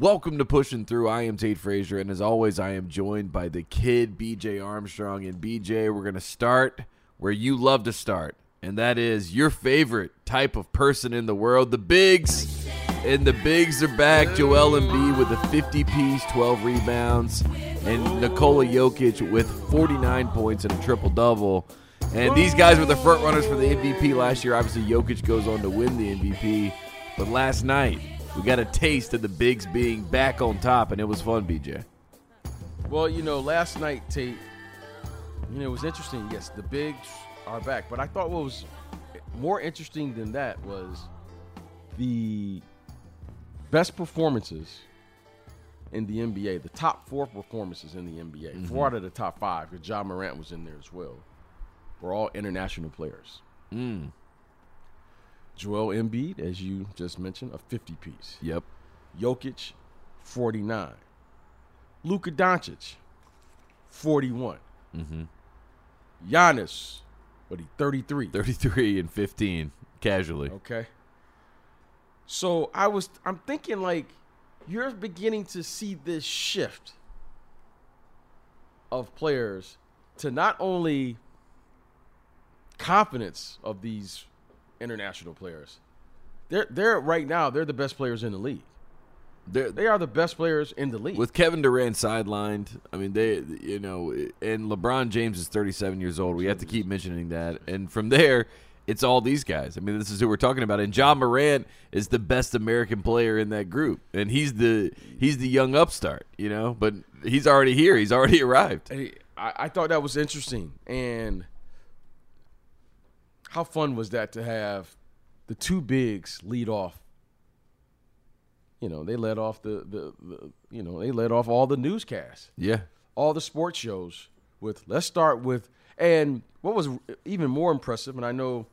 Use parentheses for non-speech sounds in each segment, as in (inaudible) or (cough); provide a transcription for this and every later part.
Welcome to Pushing Through. I am Tate Frazier, and as always, I am joined by the kid BJ Armstrong. And BJ, we're going to start where you love to start, and that is your favorite type of person in the world, the Bigs. And the Bigs are back. Joel Embiid with a 50 piece, 12 rebounds, and Nikola Jokic with 49 points and a triple double. And these guys were the front runners for the MVP last year. Obviously, Jokic goes on to win the MVP. But last night, we got a taste of the Bigs being back on top, and it was fun, BJ. Well, you know, last night, Tate, you know, it was interesting. Yes, the bigs are back. But I thought what was more interesting than that was the best performances in the NBA, the top four performances in the NBA, four out of the top five, because Ja Morant was in there as well, were all international players. Mm. Joel Embiid, as you just mentioned, a 50 piece. Yep. Jokic, 49. Luka Doncic, 41. Mm-hmm. Giannis, what he 33. 33 and 15, casually. Okay. So I was I'm thinking like you're beginning to see this shift of players to not only confidence of these international players. They're they're right now they're the best players in the league. They're, They are the best players in the league. with Kevin Durant sidelined, I mean, they, you know, and LeBron James is 37 years old. We have to keep mentioning that. And from there, it's all these guys. I mean, this is who we're talking about. And Ja Morant is the best American player in that group, and he's the he's the young upstart, you know. But he's already here. He's already (laughs) arrived. Hey, I, I thought that was interesting. And how fun was that to have the two bigs lead off? You know, they led off the, the, the you know, they led off all the newscasts, Yeah. all the sports shows with let's start with and what was even more impressive, and I know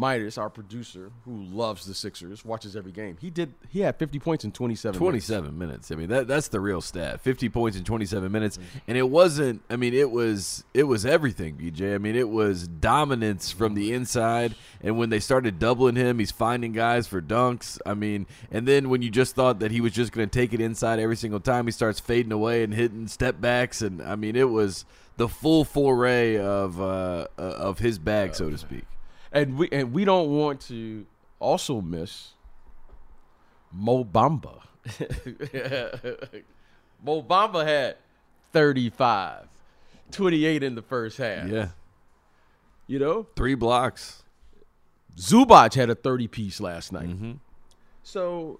Midas, our producer, who loves the Sixers, watches every game. He did he had 50 points in 27 minutes. 27 minutes. I mean, that that's the real stat. 50 points in 27 minutes. And it wasn't I mean, it was it was everything, BJ. I mean, it was dominance from the inside and when they started doubling him, he's finding guys for dunks. I mean, and then when you just thought that he was just going to take it inside every single time, he starts fading away and hitting step backs and I mean, it was the full foray of uh of his bag, so to speak. And we and we don't want to also miss Mo Bamba. (laughs) Mo Bamba had 35, 28 in the first half. Yeah. You know, Three blocks. Zubac had a 30 piece last night. Mhm. So,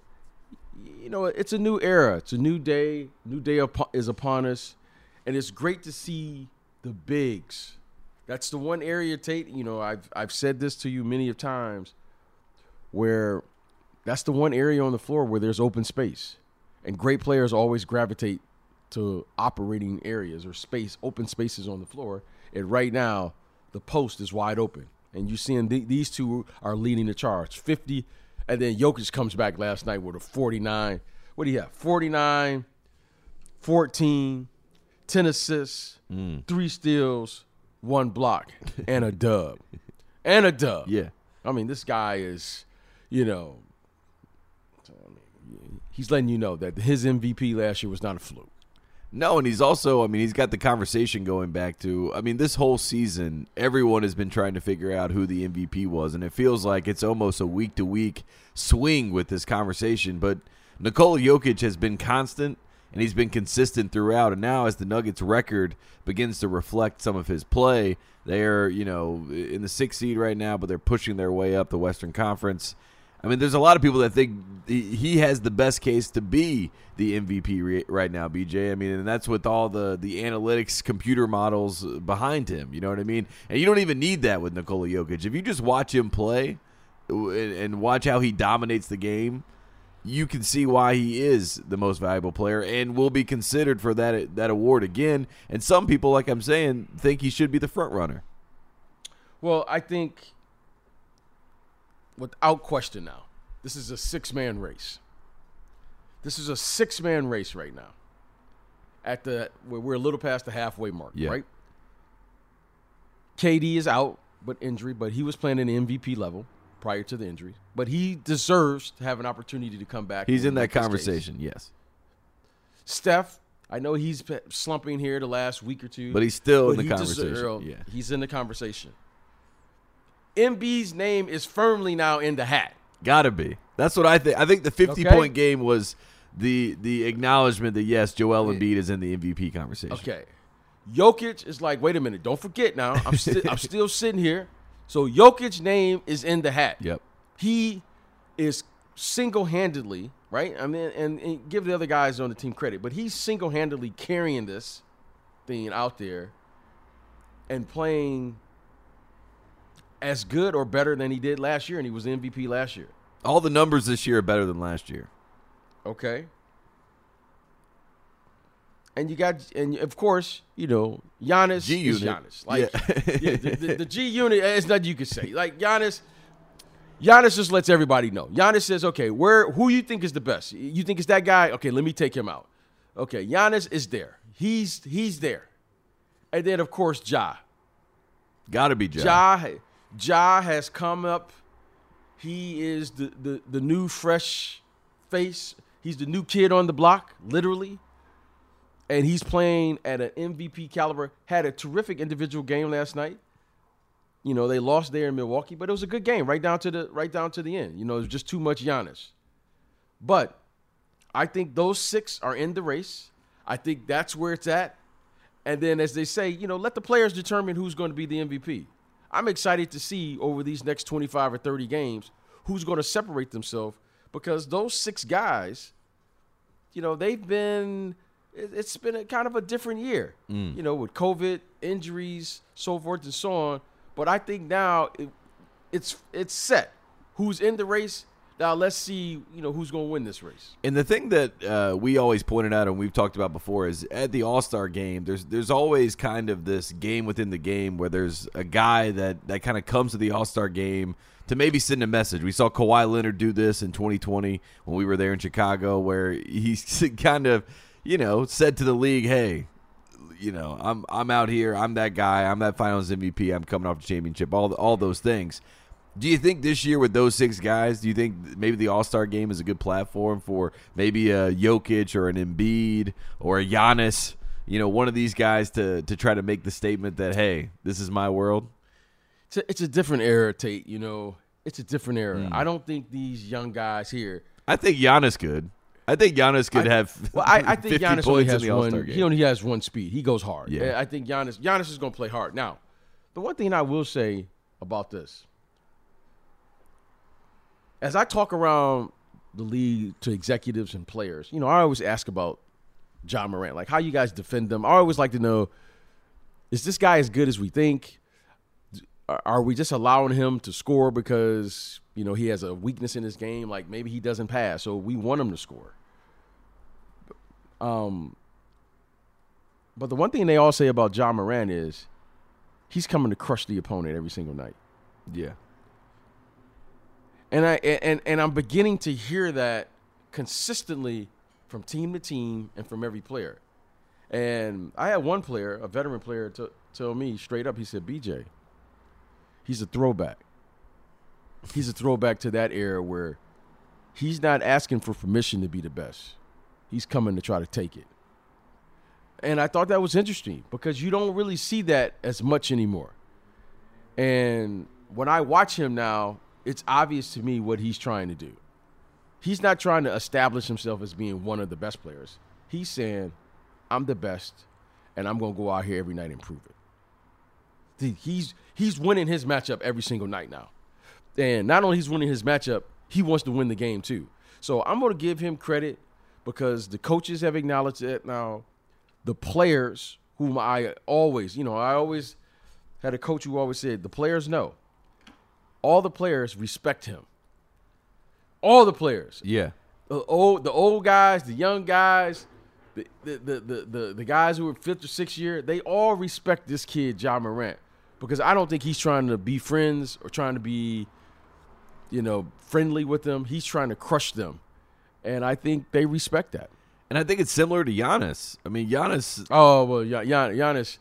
you know, it's a new era. It's a new day. New day is upon us. And it's great to see the bigs. That's the one area, Tate, you know, I've, I've said this to you many of times, where that's the one area on the floor where there's open space. And great players always gravitate to operating areas or space, open spaces on the floor. And right now, the post is wide open. And you're seeing the, these two are leading the charge. 50, and then Jokic comes back last night with a 49. What do you have? 49, 14, 10 assists, hmm. three steals, one block, and a dub. and a dub. Yeah. I mean, this guy is, you know, he's letting you know that his MVP last year was not a fluke. No, and he's also, I mean, he's got the conversation going back to, I mean, this whole season, everyone has been trying to figure out who the MVP was, and it feels like it's almost a week to week swing with this conversation. But Nikola Jokic has been constant, and he's been consistent throughout. And now, as the Nuggets' record begins to reflect some of his play, they're, you know, in the sixth seed right now, but they're pushing their way up the Western Conference. I mean, there's a lot of people that think he he has the best case to be the MVP re- right now, BJ. I mean, and that's with all the the analytics computer models behind him. You know what I mean? And you don't even need that with Nikola Jokic. If you just watch him play and, and watch how he dominates the game, you can see why he is the most valuable player and will be considered for that that award again. And some people, like I'm saying, think he should be the front runner. Well, I think without question now, this is a six man race. This is a six man race right now. At the we're, a little past the halfway mark, Yeah. right? KD is out, but injury, but he was playing in the MVP level. Prior to the injury, but he deserves to have an opportunity to come back. He's in that conversation, yes. Steph, I know he's slumping here the last week or two, But he's still in the he conversation. Earl, yeah. he's in the conversation. Embiid's name is firmly now in the hat. Gotta be. That's what I think. I think the 50 Okay. point game was the the acknowledgement that yes, Joel Embiid is in the MVP conversation. Okay. Jokic is like, wait a minute, don't forget now. I'm still I'm still sitting here. So Jokic's name is in the hat. Yep. He is single handedly, right? I mean, and, and give the other guys on the team credit, but he's single handedly carrying this thing out there and playing as good or better than he did last year, and he was MVP last year. All the numbers this year are better than last year. Okay. And you got, and of course, you know, Giannis G is. Giannis. Like, Yeah. (laughs) yeah, the, the, the G unit, eh, there's nothing you can say. Like Giannis, Giannis just lets everybody know. Giannis says, okay, where, who you think is the best? You think it's that guy? Okay, let me take him out. Okay, Giannis is there. He's he's there. And then of course, Ja. Gotta be Joe. Ja, Ja has come up. He is the, the, the new fresh face. He's the new kid on the block, literally. And he's playing at an MVP caliber. Had a terrific individual game last night. You know, they lost there in Milwaukee, but it was a good game right down to the right down to the end. You know, it was just too much Giannis. But I think those six are in the race. I think that's where it's at. And then, as they say, you know, let the players determine who's going to be the MVP. I'm excited to see over these next 25 or 30 games who's going to separate themselves because those six guys, you know, they've been, it's been a kind of a different year, you know, with COVID, injuries, so forth and so on. But I think now it, it's it's set. Who's in the race? Now let's see, you know, who's going to win this race. And the thing that uh, we always pointed out and we've talked about before is at the All Star game, there's there's always kind of this game within the game where there's a guy that, that kind of comes to the All Star game to maybe send a message. We saw Kawhi Leonard do this in 2020 when we were there in Chicago, where he's (laughs) kind of, you know, said to the league, "Hey, you know, I'm I'm out here. I'm that guy. I'm that Finals MVP. I'm coming off the championship. All all those things." Do you think this year with those six guys, do you think maybe the All Star game is a good platform for maybe a Jokic or an Embiid or a Giannis? You know, one of these guys to to try to make the statement that hey, this is my world. it's a, it's a different era, Tate. You know, it's a different era. Hmm. I don't think these young guys here. I think Giannis could. I think Giannis could I- have. Well, I, I think (laughs) 50 Giannis only has in the All-Star one. game. He only has one speed. He goes hard. Yeah. I think Giannis Giannis is going to play hard. Now, the one thing I will say about this, as I talk around the league to executives and players, you know, I always ask about Ja Morant, like how you guys defend them. I always like to know, is this guy as good as we think? Are- we just allowing him to score because you know he has a weakness in his game? Like maybe he doesn't pass, so we want him to score. Um, but the one thing they all say about Ja Morant is he's coming to crush the opponent every single night. yeah, And I and and I'm beginning to hear that consistently from team to team and from every player. And I had one player, a veteran player, to tell me straight up. He said, "BJ, he's a throwback. He's a throwback to that era where he's not asking for permission to be the best. He's coming to try to take it." And I thought that was interesting because you don't really see that as much anymore. And when I watch him now, it's obvious to me what he's trying to do. He's not trying to establish himself as being one of the best players. He's saying, I'm the best, and I'm going to go out here every night and prove it. He's, he's winning his matchup every single night now. And not only he's winning his matchup, he wants to win the game too. So I'm going to give him credit because the coaches have acknowledged it now. The players, whom I always, you know, I always had a coach who always said, the players know. All the players respect him. All the players. yeah. The old, the old guys, the young guys, the the, the, the, the, the guys who are fifth or sixth year, they all respect this kid, Ja Morant. Because I don't think he's trying to be friends or trying to be, you know, friendly with them. He's trying to crush them. And I think they respect that. And I think it's similar to Giannis. I mean, Giannis. Oh well, Gian- Gian- Giannis,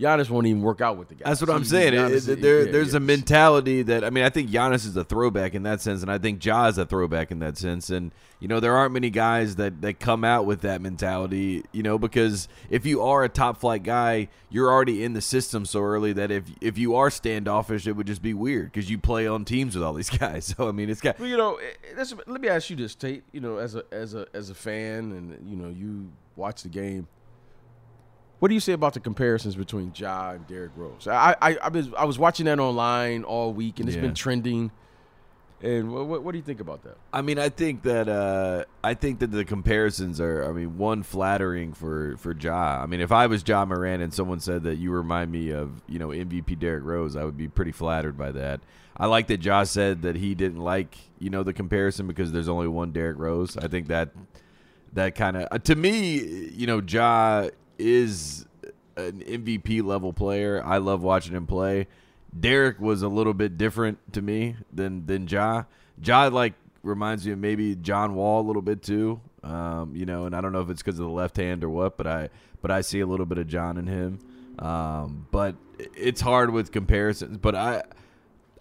Giannis won't even work out with the guys. That's what I'm saying. It- Giannis- it- there, yeah, there's yeah. a mentality that I mean, I think Giannis is a throwback in that sense, and I think Ja is a throwback in that sense. And you know, there aren't many guys that that come out with that mentality. You know, because if you are a top flight guy, you're already in the system so early that if if you are standoffish, it would just be weird because you play on teams with all these (laughs) guys. So I mean, it's got Well, you know, it- it- that's- let me ask you this, Tate. You know, as a as a as a fan, and you know, you watch the game. What do you say about the comparisons between Ja and Derrick Rose? I I I was, I was watching that online all week, and it's Yeah. been trending. And what, what, what do you think about that? I mean, I think that uh, I think that the comparisons are. I mean, one flattering for for Ja. I mean, if I was Ja Moran and someone said that you remind me of you know MVP Derrick Rose, I would be pretty flattered by that. I like that Ja said that he didn't like you know the comparison because there's only one Derrick Rose. I think that that kind of uh, to me, you know, Ja is an MVP level player. I love watching him play. Derrick was a little bit different to me than than Ja. Ja like reminds me of maybe John Wall a little bit too. Um, you know, and I don't know if it's because of the left hand or what, but I but I see a little bit of John in him. Um, but it's hard with comparisons. But I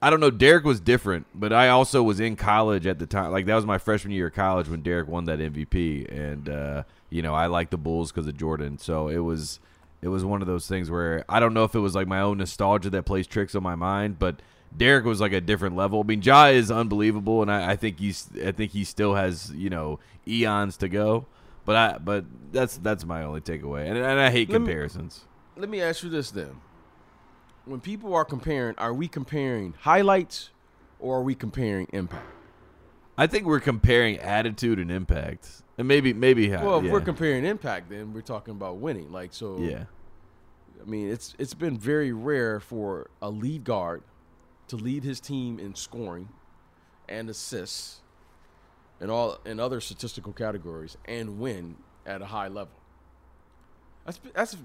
I don't know. Derrick was different, but I also was in college at the time. Like that was my freshman year of college when Derrick won that MVP, and uh, you know I like the Bulls because of Jordan. So it was it was one of those things where I don't know if it was like my own nostalgia that plays tricks on my mind, but Derrick was like a different level. I mean, Ja is unbelievable, and I, I think he's I think he still has you know eons to go. But I but that's that's my only takeaway, and, and I hate Let me- comparisons. Let me ask you this then: When people are comparing, are we comparing highlights or are we comparing impact? I think we're comparing attitude and impact, and maybe maybe how. Well, if yeah. we're comparing impact, then we're talking about winning. Like so, yeah. I mean, it's it's been very rare for a lead guard to lead his team in scoring and assists and all and other statistical categories and win at a high level. That's that's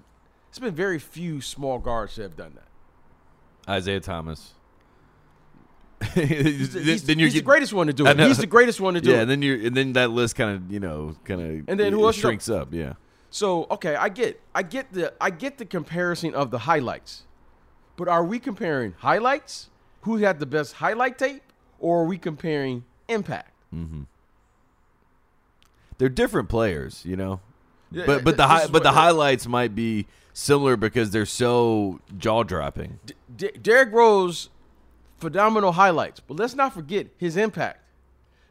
it's been very few small guards that have done that. Isaiah Thomas. He's, the- (laughs) then you he's the greatest one to do it. He's the greatest one to do yeah, it. and then you and then that list kind of you know kind of And then who else shrinks up. Yeah, So okay, I get, I get the, I get the comparison of the highlights, but are we comparing highlights? Who had the best highlight tape, or are we comparing impact? Mm-hmm. they're different players, you know. Yeah, but but the hi- but the highlights might be similar because they're so jaw dropping. D- D- Derrick Rose, phenomenal highlights, but let's not forget his impact.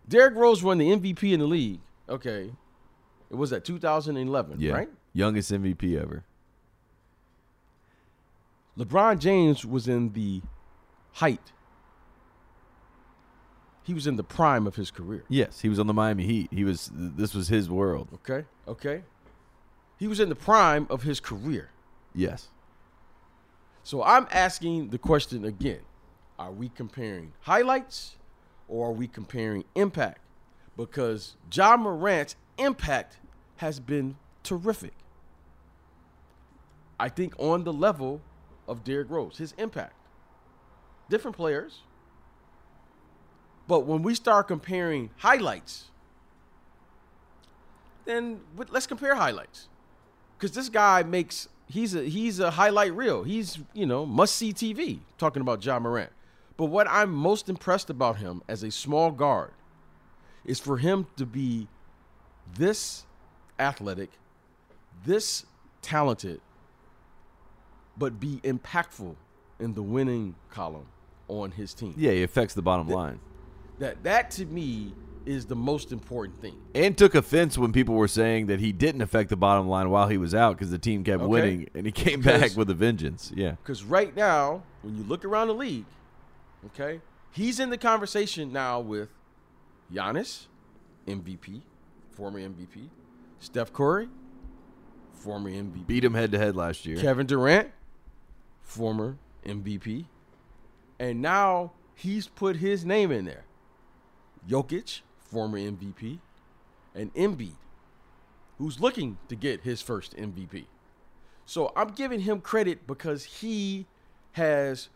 Derrick Rose won the MVP in the league. Okay, it was at 2011, Yeah, right? youngest MVP ever. LeBron James was in the height. He was in the prime of his career. Yes, he was on the Miami Heat. He was this was his world. Okay, okay. He was in the prime of his career. Yes. So I'm asking the question again. Are we comparing highlights or are we comparing impact? Because Ja Morant's impact has been terrific. I think on the level of Derrick Rose, his impact. Different players. But when we start comparing highlights, then let's compare highlights. Because this guy makes he's a he's a highlight reel. He's you know must see TV. Talking about Ja Morant. But what I'm most impressed about him as a small guard is for him to be this athletic, this talented, but be impactful in the winning column on his team. Yeah, he affects the bottom line. That that to me is the most important thing. And took offense when people were saying that he didn't affect the bottom line while he was out because the team kept Okay. winning and he came back with a vengeance. Yeah. Because right now, when you look around the league, okay, he's in the conversation now with Giannis, MVP, former MVP, Steph Curry, former MVP, Beat him head to head last year. Kevin Durant, former MVP, and now he's put his name in there. Jokic, former MVP, and Embiid, who's looking to get his first MVP. So I'm giving him credit because he has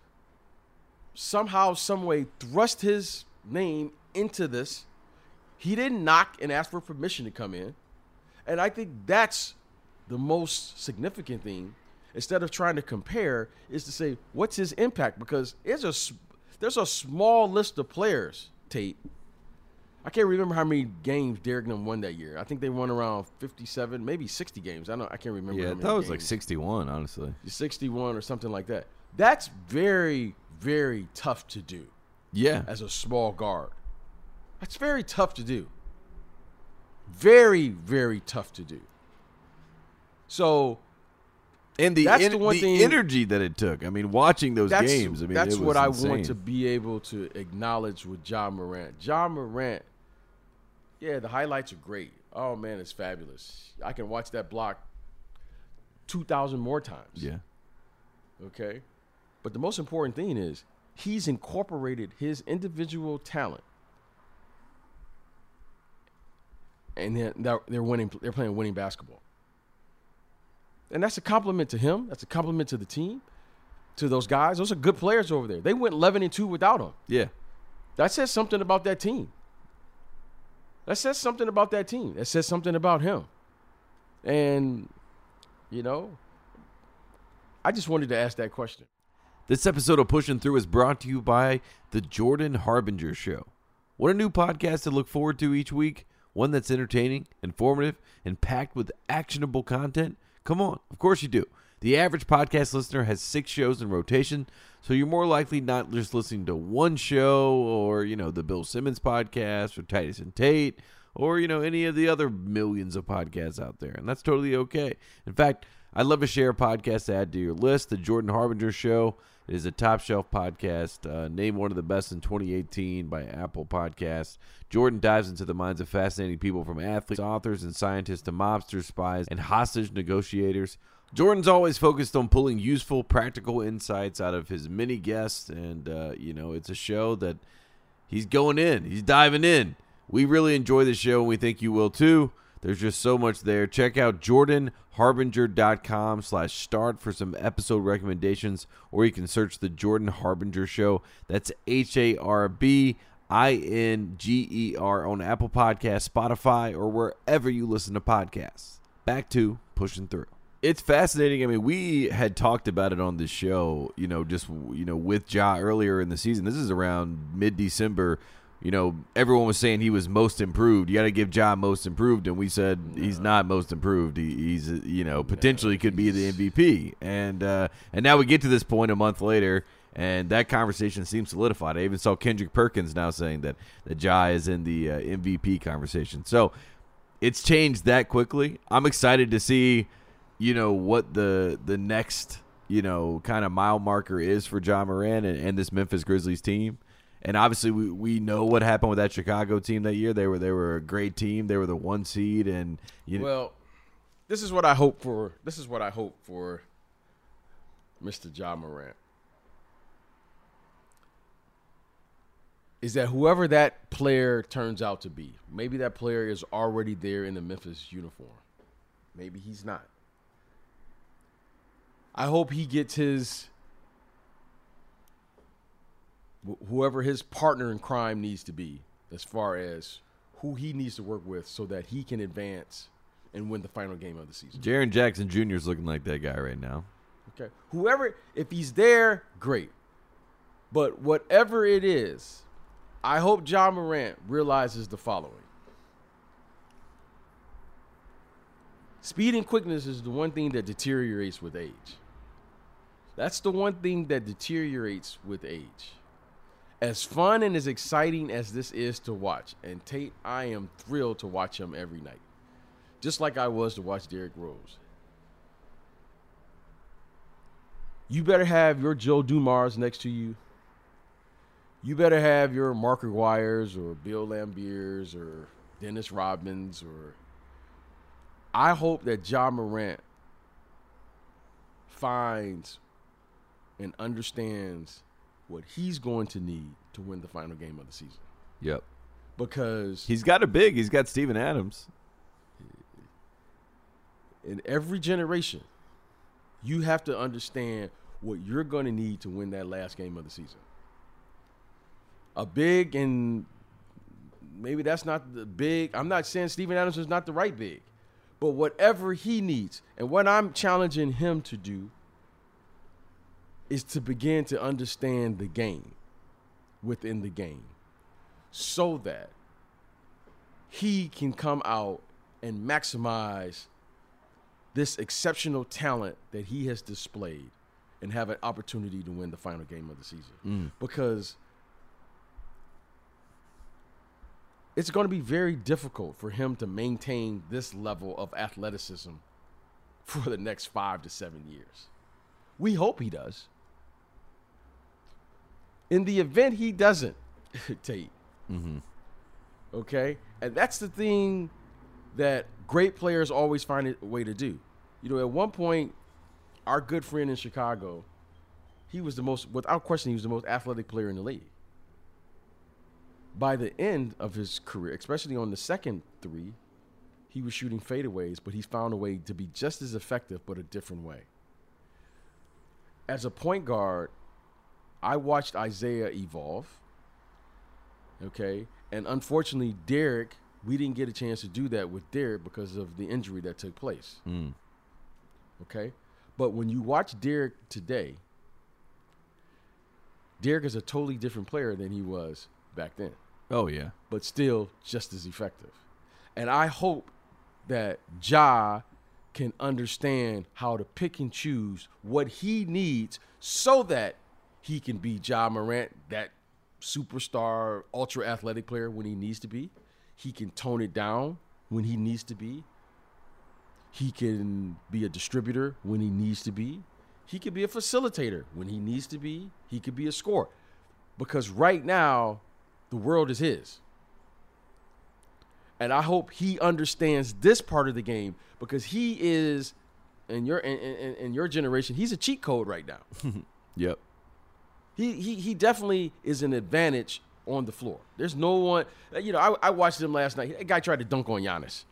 somehow, some way thrust his name into this. He didn't knock and ask for permission to come in. And I think that's the most significant thing instead of trying to compare, is to say what's his impact because there's a there's a small list of players. Tate, I can't remember how many games Derrick won that year. I think they won around 57, maybe 60 games. I don't. I can't remember. Yeah, how I many thought it was like 61, honestly. 61 or something like that. That's very very tough to do Yeah. as a small guard. That's very tough to do. Very, very tough to do. So And the, That's en- the one the thing- energy that it took. I mean, watching those games, I mean, that's what I want to be able to acknowledge with Ja Morant. Ja Morant, yeah, the highlights are great. Oh man, it's fabulous. I can watch that block two thousand more times. Yeah. Okay. But the most important thing is he's incorporated his individual talent. And they're, they're- winning they're playing winning basketball. And that's a compliment to him. That's a compliment to the team, to those guys. Those are good players over there. They went 11 and 2 without him. Yeah. That says something about that team. That says something about that team. That says something about him. And, you know, I just wanted to ask that question. This episode of Pushing Through is brought to you by The Jordan Harbinger Show. What a new podcast to look forward to each week. One that's entertaining, informative, and packed with actionable content. Come on, of course you do. The average podcast listener has six shows in rotation, so you're more likely not just listening to one show or, you know, the Bill Simmons podcast or Titus and Tate or, you know, any of the other millions of podcasts out there. And that's totally okay. In fact, I'd love to share a podcast to add to your list. The Jordan Harbinger Show is a top shelf podcast, uh, named one of the best in 2018 by Apple Podcasts. Jordan dives into the minds of fascinating people from athletes, authors, and scientists to mobsters, spies, and hostage negotiators. Jordan's always focused on pulling useful, practical insights out of his many guests, and uh, you know it's a show that he's going in, he's diving in. We really enjoy the show, and we think you will too. There's just so much there. Check out jordanharbinger.com slash start for some episode recommendations, or you can search the Jordan Harbinger Show. That's H A R B I N G E R on Apple Podcasts, Spotify, or wherever you listen to podcasts. Back to pushing through. It's fascinating. I mean, we had talked about it on the show, you know, just you know, with Ja earlier in the season. This is around mid-December. You know, everyone was saying he was most improved. You got to give Ja most improved, and we said he's not most improved. He, he's you know potentially could be the MVP, and uh, and now we get to this point a month later, and that conversation seems solidified. I even saw Kendrick Perkins now saying that that Ja is in the uh, MVP conversation. So it's changed that quickly. I'm excited to see, you know, what the the next you know kind of mile marker is for Ja Morant and, and this Memphis Grizzlies team. And obviously, we, we know what happened with that Chicago team that year. They were they were a great team. They were the one seed, and you Well, this is what I hope for. This is what I hope for Mr. Ja Morant. Is that whoever that player turns out to be, maybe that player is already there in the Memphis uniform. Maybe he's not. I hope he gets his wh- whoever his partner in crime needs to be as far as who he needs to work with so that he can advance and win the final game of the season. Jaren Jackson Jr. is looking like that guy right now. Okay. Whoever if he's there, great. But whatever it is, I hope Ja Morant realizes the following. Speed and quickness is the one thing that deteriorates with age. That's the one thing that deteriorates with age. As fun and as exciting as this is to watch, and Tate, I am thrilled to watch him every night. Just like I was to watch Derrick Rose. You better have your Joe Dumars next to you. You better have your Mark Aguirre's or Bill Laimbeers or Dennis Rodmans or I hope that Ja Morant finds and understands what he's going to need to win the final game of the season. Yep. Because He's got a big. He's got Steven Adams. in every generation, you have to understand what you're going to need to win that last game of the season. A big and maybe that's not the big. I'm not saying Steven Adams is not the right big, but whatever he needs and what I'm challenging him to do is to begin to understand the game within the game so that he can come out and maximize this exceptional talent that he has displayed and have an opportunity to win the final game of the season. Mm. Because it's going to be very difficult for him to maintain this level of athleticism for the next five to seven years. We hope he does. In the event he doesn't, (laughs) Tate. Mm-hmm. Okay? And that's the thing that great players always find a way to do. You know, at one point, our good friend in Chicago, he was the most, without question, he was the most athletic player in the league. By the end of his career, especially on the second three, he was shooting fadeaways, but he found a way to be just as effective, but a different way. As a point guard, I watched Isaiah evolve. Okay. And unfortunately, Derrick, we didn't get a chance to do that with Derrick because of the injury that took place. Mm. Okay. But when you watch Derrick today, Derrick is a totally different player than he was back then, Oh yeah. but still just as effective. And I hope that Ja can understand how to pick and choose what he needs so that he can be Ja Morant, that superstar, ultra athletic player when he needs to be. He can tone it down when he needs to be. He can be a distributor when he needs to be. He could be a facilitator when he needs to be. He could be a scorer. Because right now, the world is his. And I hope he understands this part of the game because he is in your in, in, in your generation, he's a cheat code right now. (laughs) Yep. He, he he definitely is an advantage on the floor. There's no one, you know. I, I watched him last night. A guy tried to dunk on Giannis,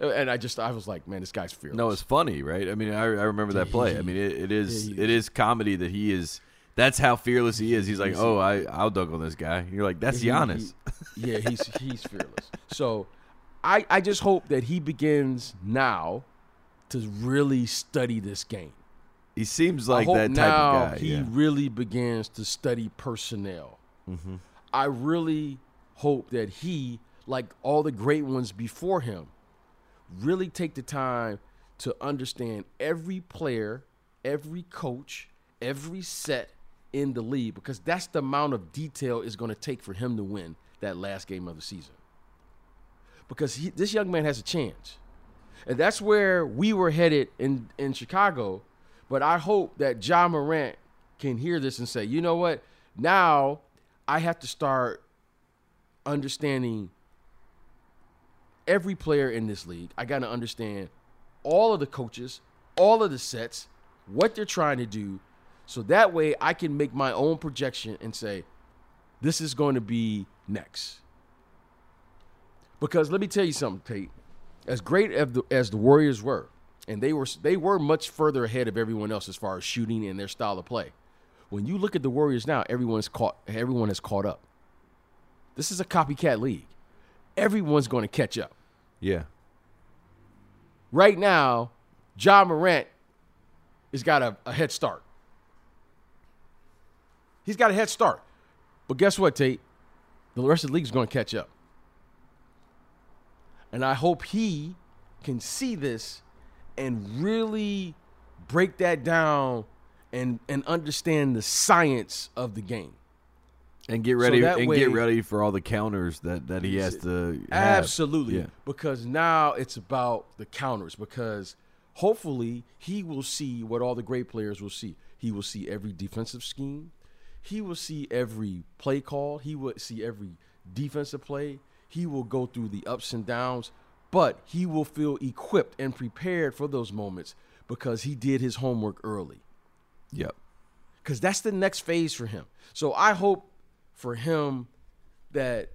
Uh, and I just I was like, man, this guy's fearless. No, it's funny, right? I mean, I, I remember that play. I mean, it, it is Yeah, he it is comedy that he is. That's how fearless he is. He's like, oh, I I'll dunk on this guy. You're like, that's He- Giannis. he- yeah, he's (laughs) he's fearless. So, I I just hope that he begins now to really study this game. He seems like that type of guy. he yeah. really begins to study personnel. Mm-hmm. I really hope that he, like all the great ones before him, really take the time to understand every player, every coach, every set in the league because that's the amount of detail it's going to take for him to win that last game of the season. Because he, this young man has a chance. And that's where we were headed in, in Chicago. But I hope that Ja Morant can hear this and say, you know what? Now I have to start understanding every player in this league. I got to understand all of the coaches, all of the sets, what they're trying to do. So that way I can make my own projection and say, this is going to be next. Because let me tell you something, Tate. As great as the, as the Warriors were, and they were they were much further ahead of everyone else as far as shooting and their style of play. When you look at the Warriors now, everyone's caught everyone has caught up. This is a copycat league. Everyone's going to catch up. yeah. Right now, Ja Morant has got a, a head start. He's got a head start. But guess what, Tate? The rest of the league is going to catch up. And I hope he can see this and really break that down and, and understand the science of the game. And get ready that and way- get ready for all the counters that, that he has to have. Absolutely. Yeah. Because now it's about the counters because hopefully he will see what all the great players will see. He will see every defensive scheme. He will see every play call. He will see every defensive play. He will go through the ups and downs, but he will feel equipped and prepared for those moments because he did his homework early Yep. because that's the next phase for him. So I hope for him that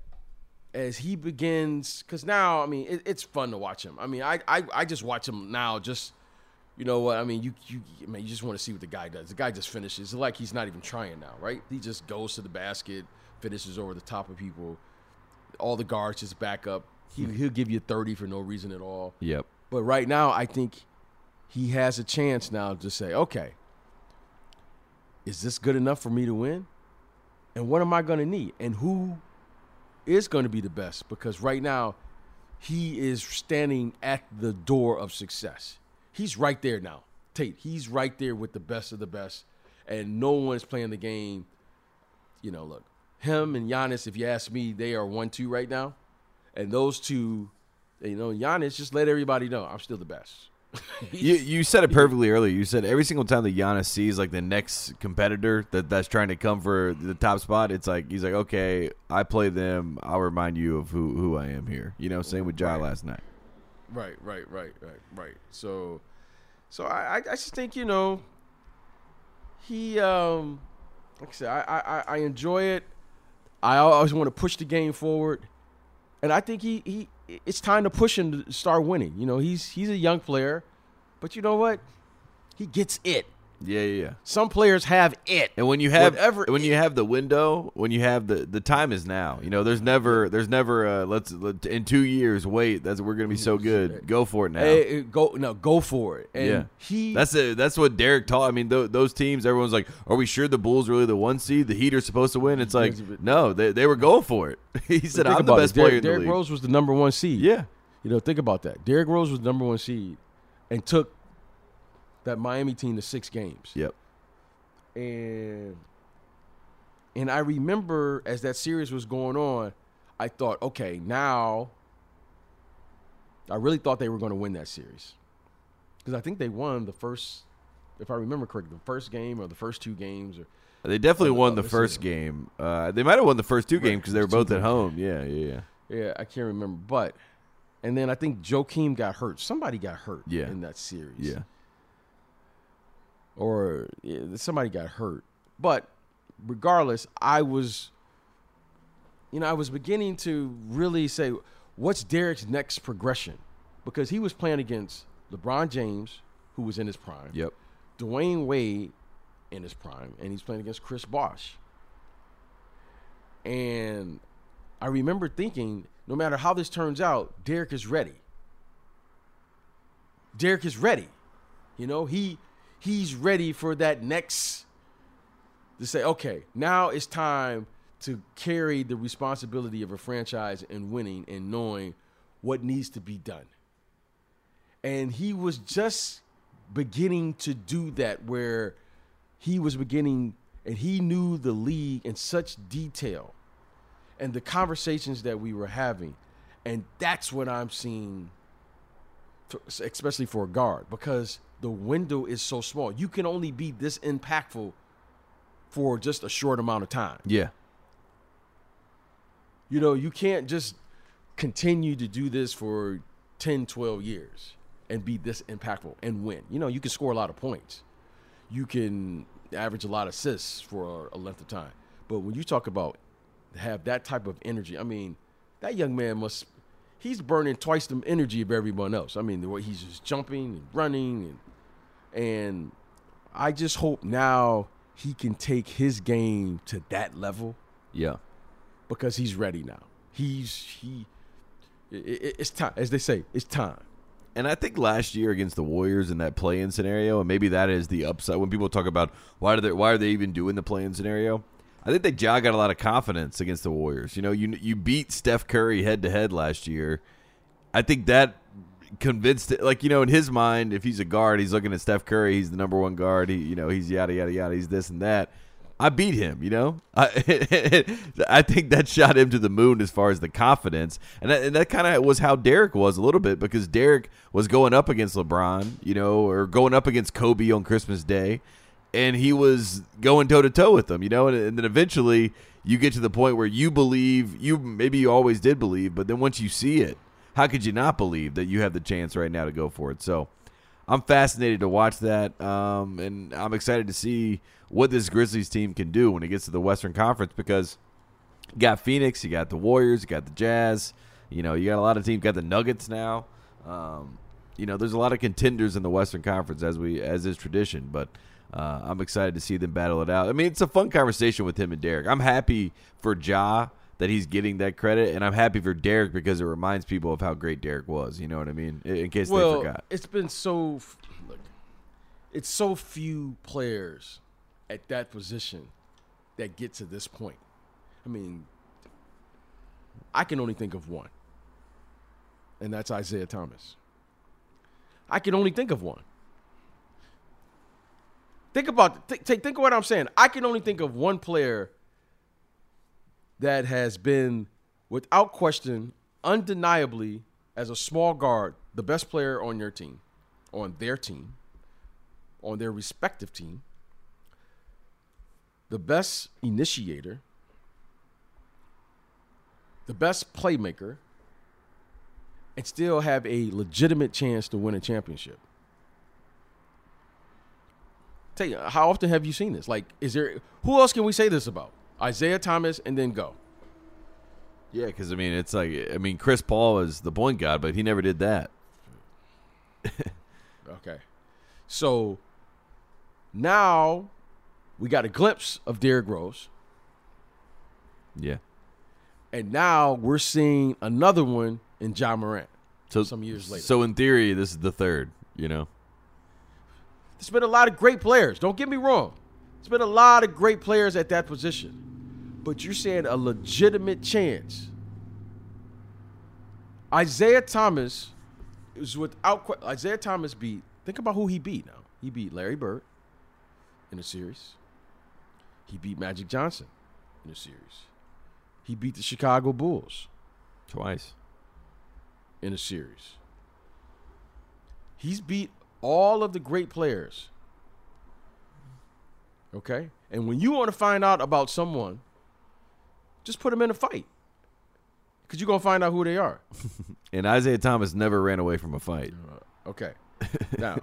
as he begins, because now I mean it, it's fun to watch him. I mean I, I I just watch him now. Just you know what I mean. You you I mean you just want to see what the guy does. The guy just finishes. It's like he's not even trying now, right? He just goes to the basket, finishes over the top of people. All the guards just back up. He, hmm. he'll give you thirty for no reason at all. Yep. But right now, I think he has a chance now to say, okay, is this good enough for me to win? And what am I going to need? And who is going to be the best? Because right now, he is standing at the door of success. He's right there now. Tate, he's right there with the best of the best. And no one's playing the game. You know, look, him and Giannis, if you ask me, they are one two right now. And those two, you know, Giannis just let everybody know I'm still the best. (laughs) you you said it perfectly earlier. You said every single time that Giannis sees like the next competitor that that's trying to come for the top spot, it's like he's like, okay, I play them. I'll remind you of who who I am here. You know, same with Ja Right. last night. Right, right, right, right, right. So, so I, I, I just think you know, he, um, like I said, I, I, I enjoy it. I always want to push the game forward, and I think he, he, it's time to push him to start winning. You know, he's he's a young player, but you know what? He gets it. Yeah, yeah, yeah. Some players have it. And when you have Whatever when you have the window, when you have the the time is now. You know, there's never there's never uh let's let, in 2 years wait, that's we're going to be so good. Go for it now. Hey, go no, go for it. And yeah. he That's it. That's what Derrick taught. I mean, th- those teams everyone's like, "Are we sure the Bulls really the one seed? The Heat are supposed to win?" It's like, (laughs) "No, they they were going for it." (laughs) he said, "I'm the it. best Derrick- player in the Derrick league." Rose was the number one seed. Yeah. You know, think about that. Derrick Rose was the number one seed and took that Miami team to six games. Yep. And and I remember as that series was going on, I thought, okay, now I really thought they were going to win that series. Because I think they won the first, if I remember correctly, the first game or the first two games. Or They definitely won the first game. Uh, they might have won the first two Right, games because they were both at home. Yeah, yeah, yeah. yeah, I can't remember, but and then I think Joakim got hurt. Somebody got hurt Yeah. in that series. Yeah. Or somebody got hurt. But regardless, I was, you know, I was beginning to really say, what's Derrick's next progression? Because he was playing against LeBron James, who was in his prime, Yep. Dwyane Wade in his prime, and he's playing against Chris Bosh. And I remember thinking, no matter how this turns out, Derrick is ready. Derrick is ready. You know, he he's ready for that next to say, okay, now it's time to carry the responsibility of a franchise and winning and knowing what needs to be done. And he was just beginning to do that where he was beginning and he knew the league in such detail and the conversations that we were having. And that's what I'm seeing especially for a guard, because the window is so small. You can only be this impactful for just a short amount of time. Yeah. You know, you can't just continue to do this for 10, 12 years and be this impactful and win. You know, you can score a lot of points. You can average a lot of assists for a, a length of time. But when you talk about have that type of energy, I mean, that young man must he's burning twice the energy of everyone else. I mean, the way he's just jumping and running and and I just hope now he can take his game to that level Yeah. because he's ready now. He's he. i- i- it's time, as they say. It's time. And I think last year against the Warriors in that play-in scenario, and maybe that is the upside when people talk about why do they why are they even doing the play-in scenario. I think that Ja got a lot of confidence against the Warriors. You know, you you beat Steph Curry head to head last year. I think that convinced it. Like you know, in his mind, if he's a guard, he's looking at Steph Curry. He's the number one guard. He you know he's yada yada yada. He's this and that. I beat him, you know. (laughs) I I think that shot him to the moon as far as the confidence, and that, and that kind of was how Derrick was a little bit because Derrick was going up against LeBron, you know, or going up against Kobe on Christmas Day, and he was going toe to toe with them, you know, and, and then eventually you get to the point where you believe you maybe you always did believe, but then once you see it, how could you not believe that you have the chance right now to go for it? So. I'm fascinated to watch that, um, and I'm excited to see what this Grizzlies team can do when it gets to the Western Conference because you got Phoenix, you got the Warriors, you got the Jazz, you know, you got a lot of teams, got the Nuggets now. Um, you know, there's a lot of contenders in the Western Conference as we as is tradition, but uh, I'm excited to see them battle it out. I mean, it's a fun conversation with him and Derrick. I'm happy for Ja that he's getting that credit, and I'm happy for Derrick because it reminds people of how great Derrick was. You know what I mean? In in case they forgot. it's been so. Look, it's so few players at that position that get to this point. I mean, I can only think of one, and that's Isaiah Thomas. I can only think of one. Think about th- think think of what I'm saying. I can only think of one player that has been, without question, undeniably, as a small guard, the best player on your team, on their team, on their respective team, the best initiator, the best playmaker, and still have a legitimate chance to win a championship. Tell you, how often have you seen this? Like, is there who else can we say this about? Isaiah Thomas, and then go. Yeah, because I mean, it's like I mean, Chris Paul is the point guard, but he never did that. (laughs) Okay. So now we got a glimpse of Derrick Rose. Yeah. And now we're seeing another one in Ja Morant. So Some years later. So in theory, this is the third. You know. There's been a lot of great players. Don't get me wrong. There's been a lot of great players at that position. But you're saying a legitimate chance. Isaiah Thomas is without Isaiah Thomas beat. Think about who he beat now. He beat Larry Bird in a series. He beat Magic Johnson in a series. He beat the Chicago Bulls Twice. in a series. He's beat all of the great players. Okay? And when you want to find out about someone, just put them in a fight. Because you're going to find out who they are. (laughs) And Isaiah Thomas never ran away from a fight. Uh, okay. (laughs) Now,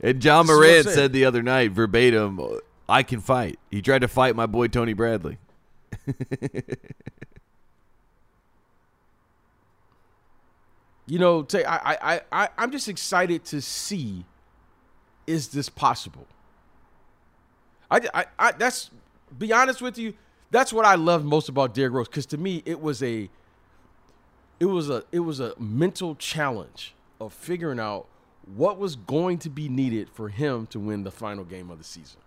And Ja This is what I'm Morant saying. said the other night, verbatim, "I can fight." He tried to fight my boy Tony Bradley. (laughs) you know, Tay, I, I, I, I'm just excited to see is this possible? I, I, I, that's, be honest with you, that's what I love most about Derrick Rose. Because to me, it was a, it was a, it was a mental challenge of figuring out what was going to be needed for him to win the final game of the season.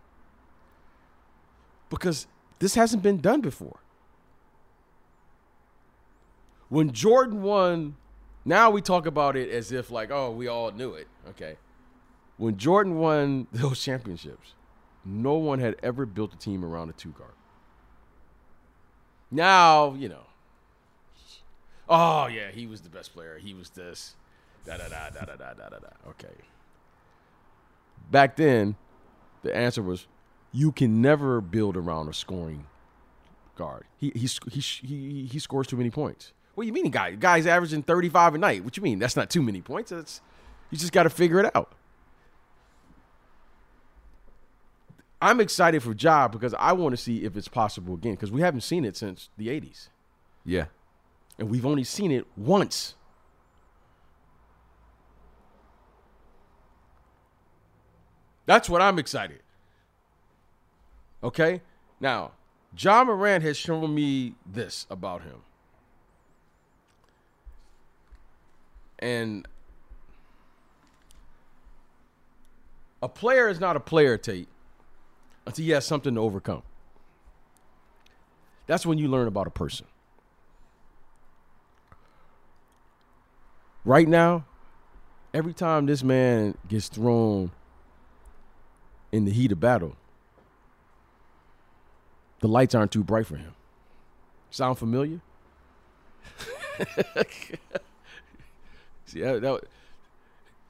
Because this hasn't been done before. When Jordan won, now we talk about it as if like, oh, we all knew it. Okay. When Jordan won (laughs) those championships, no one had ever built a team around a two guard. Now, you know, oh yeah, he was the best player. He was this. Da da da da da da da da. da. Okay. Back then, the answer was you can never build around a scoring guard. He he he he, he scores too many points. What do you mean, guy? Guy's averaging thirty five a night. What you mean? That's not too many points. That's you just got to figure it out. I'm excited for Ja because I want to see if it's possible again because we haven't seen it since the '80s, Yeah. and we've only seen it once. That's what I'm excited. Okay? Now, Ja Morant has shown me this about him. And a player is not a player, Tate, until he has something to overcome. That's when you learn about a person. Right now, every time this man gets thrown in the heat of battle, the lights aren't too bright for him. Sound familiar? (laughs) See, that, that,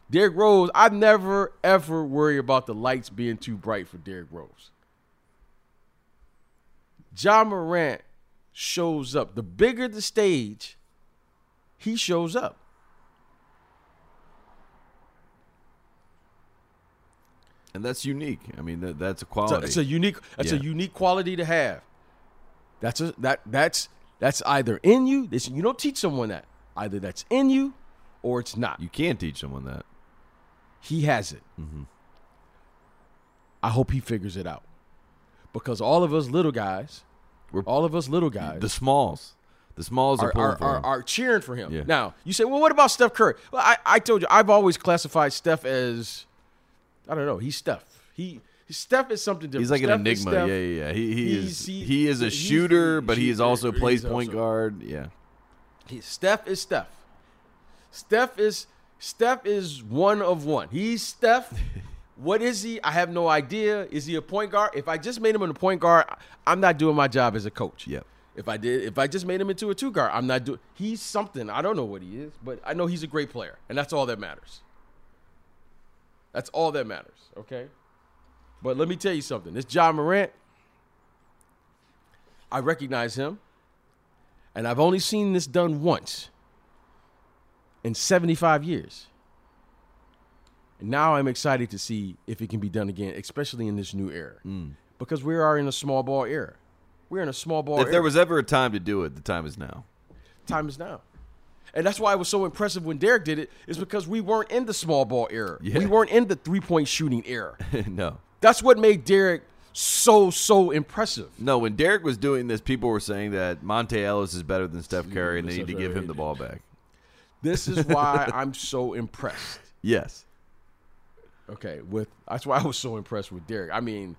Derrick Rose, I never ever worry about the lights being too bright for Derrick Rose. Ja Morant shows up. The bigger the stage, he shows up. And that's unique. I mean, that, that's a It's a, quality. it's a unique. That's a unique quality to have. That's a that that's that's either in you. This you don't teach someone that. Either that's in you, or it's not. you can't teach someone that. He has it. Mm-hmm. I hope he figures it out, because all of us little guys, We're- all of us little guys, The smalls. The smalls are, are, are, are, are cheering for him. Yeah. Now, you say, well, what about Steph Curry? Well, I, I told you, I've always classified Steph as, I don't know, he's Steph. He Steph is something different. He's like an Steph is enigma. Yeah, yeah, yeah. He he is he- he is a shooter, but he is also plays also- point guard. Yeah. He- Steph is Steph. Steph is Steph is one of one. He's Steph. (laughs) what is he? I have no idea. Is he a point guard? If I just made him a point guard, I'm not doing my job as a coach. Yep. If I did, if I just made him into a two guard, I'm not doing. He's something. I don't know what he is, but I know he's a great player, and that's all that matters. That's all that matters. Okay. But let me tell you something. This Ja Morant, I recognize him, and I've only seen this done once in 75 years. And now I'm excited to see if it can be done again, especially in this new era, hmm. because we are in a small ball era. We're in a small ball. If there was ever a time to do it, the time is now. time is now. And that's why it was so impressive when Derrick did it, is because we weren't in the small ball era. Yeah. We weren't in the three point shooting era. (laughs) no. That's what made Derrick so, so impressive. No, when Derrick was doing this, people were saying that Monta Ellis is better than Steph Curry, and they need to give him the ball back. This is why I'm so impressed. (laughs) Yes. Okay, with that's why I was so impressed with Derrick. I mean,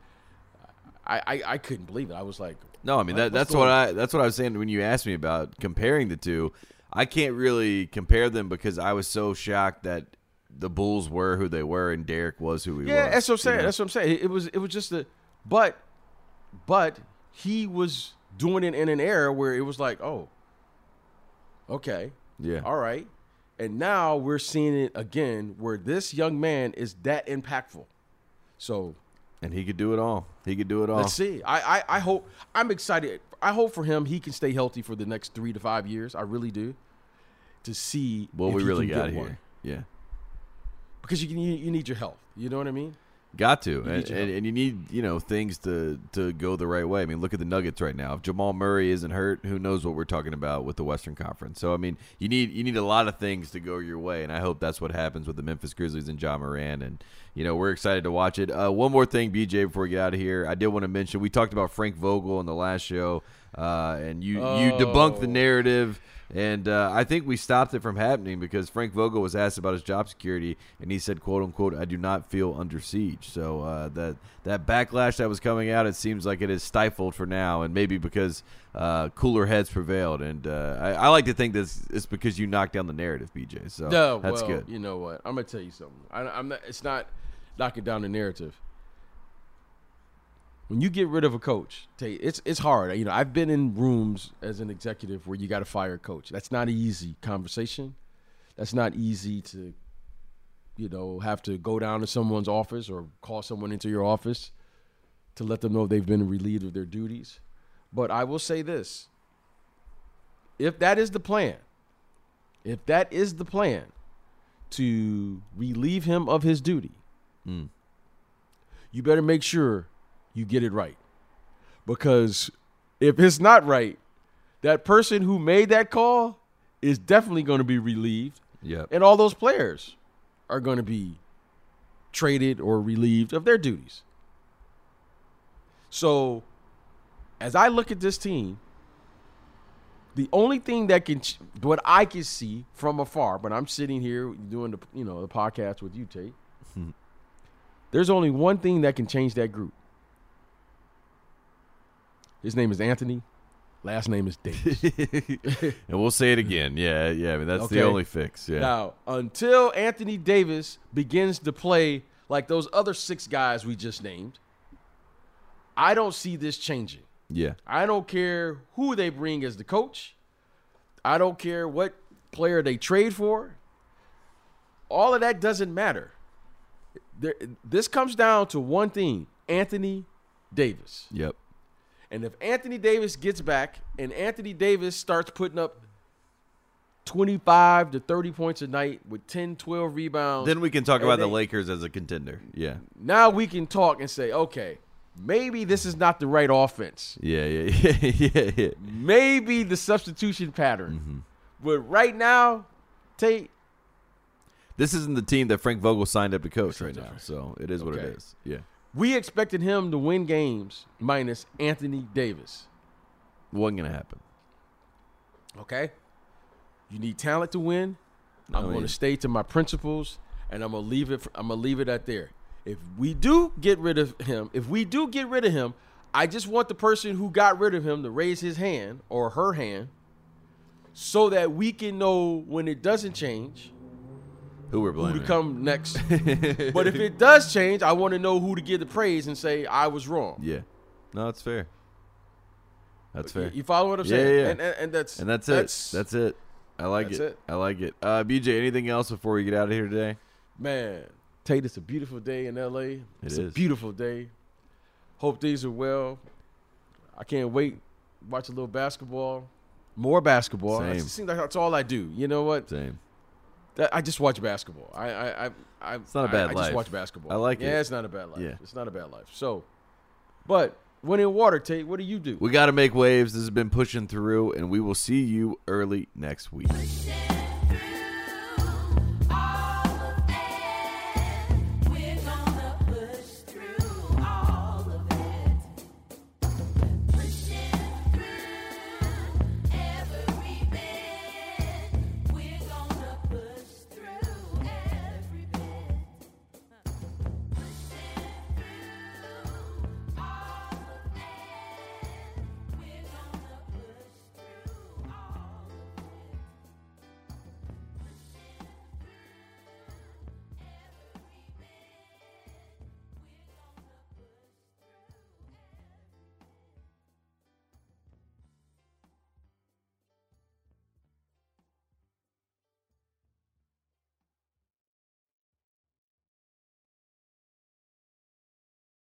I I, I couldn't believe it. I was like, No, I mean that, that's what on? I that's what I was saying when you asked me about comparing the two. I can't really compare them because I was so shocked that the Bulls were who they were and Derrick was who he yeah, was. Yeah, that's what I'm you saying. know? That's what I'm saying. It, it was it was just a, but, but he was doing it in an era where it was like, oh, okay, Yeah. all right, and now we're seeing it again where this young man is that impactful. So And he could do it all. He could do it all. let's see. I, I I hope I'm excited. I hope for him he can stay healthy for the next three to five years. I really do. To see what if we he really can got get here. one. Yeah. because you can you, you need your health. You know what I mean? Got to, and, and, and you need you know things to to go the right way. I mean, look at the Nuggets right now. If Jamal Murray isn't hurt, who knows what we're talking about with the Western Conference? So I mean, you need you need a lot of things to go your way, and I hope that's what happens with the Memphis Grizzlies and Ja Morant. And you know, we're excited to watch it. Uh, one more thing, BJ, before we get out of here, I did want to mention we talked about Frank Vogel in the last show, uh, and you you debunked the Oh. narrative. And uh, I think we stopped it from happening because Frank Vogel was asked about his job security, and he said, "quote unquote," I do not feel under siege. So uh, that that backlash that was coming out, it seems like it is stifled for now, and maybe because uh, cooler heads prevailed. And uh, I, I like to think this it's because you knocked down the narrative, BJ. So No, that's well, good. You know what? I'm gonna tell you something. I, I'm not. It's not knocking down the narrative. When you get rid of a coach, it's it's hard. You know, I've been in rooms as an executive where you got to fire a coach. That's not an easy conversation. That's not easy to, you know, have to go down to someone's office or call someone into your office to let them know they've been relieved of their duties. But I will say this: if that is the plan, if that is the plan to relieve him of his duty, Mm. you better make sure you get it right. Because if it's not right, that person who made that call is definitely going to be relieved, Yep. and all those players are going to be traded or relieved of their duties. So, as I look at this team, the only thing that can, what I can see from afar, but I'm sitting here doing the, you know, the podcast with you, Tate. (laughs) There's only one thing that can change that group. His name is Anthony. Last name is Davis. (laughs) and we'll say it again. Yeah, yeah. I mean, that's Okay. the only fix. Yeah. Now, until Anthony Davis begins to play like those other six guys we just named, I don't see this changing. yeah. I don't care who they bring as the coach. I don't care what player they trade for. All of that doesn't matter. There, this comes down to one thing Anthony Davis. Yep. And if Anthony Davis gets back and Anthony Davis starts putting up 25 to 30 points a night with 10, 12 rebounds, Then we can talk about the Lakers as a contender. Yeah. now we can talk and say, okay, maybe this is not the right offense. Yeah, yeah, (laughs) yeah, yeah, yeah. Maybe the substitution pattern. Mm-hmm. But right now, Tate, This isn't the team that Frank Vogel signed up to coach right now, so it is what it Okay. is. Yeah, we expected him to win games minus Anthony Davis. wasn't gonna happen. Okay? You need talent to win. I'm I gonna stay to my principles, and I'm going to leave it. I'm going to leave it at there. if we do get rid of him, if we do get rid of him, I just want the person who got rid of him to raise his hand or her hand so that we can know when it doesn't change Who we're who blaming? to come next. (laughs) but if it does change, I want to know who to give the praise and say I was wrong. yeah. No, that's fair. That's fair. You follow what I'm Yeah, saying? yeah. And, and, and that's And that's, it. That's it. I like That's it. it. I like it. Uh, BJ, anything else before we get out of here today? man. Tate, it's a beautiful day in LA. It's a beautiful day. Hope things are well. I can't wait. Watch a little basketball. More basketball. Same. It seems like that's all I do. You know what? Same. That, I just watch basketball. I, I, I, I It's not a bad I, I just watch basketball. I like yeah, it. Yeah, it's not a bad life. Yeah. It's not a bad life. So, but when in water, Tate, what do you do? We got to make waves. This has been pushing through, and we will see you early next week.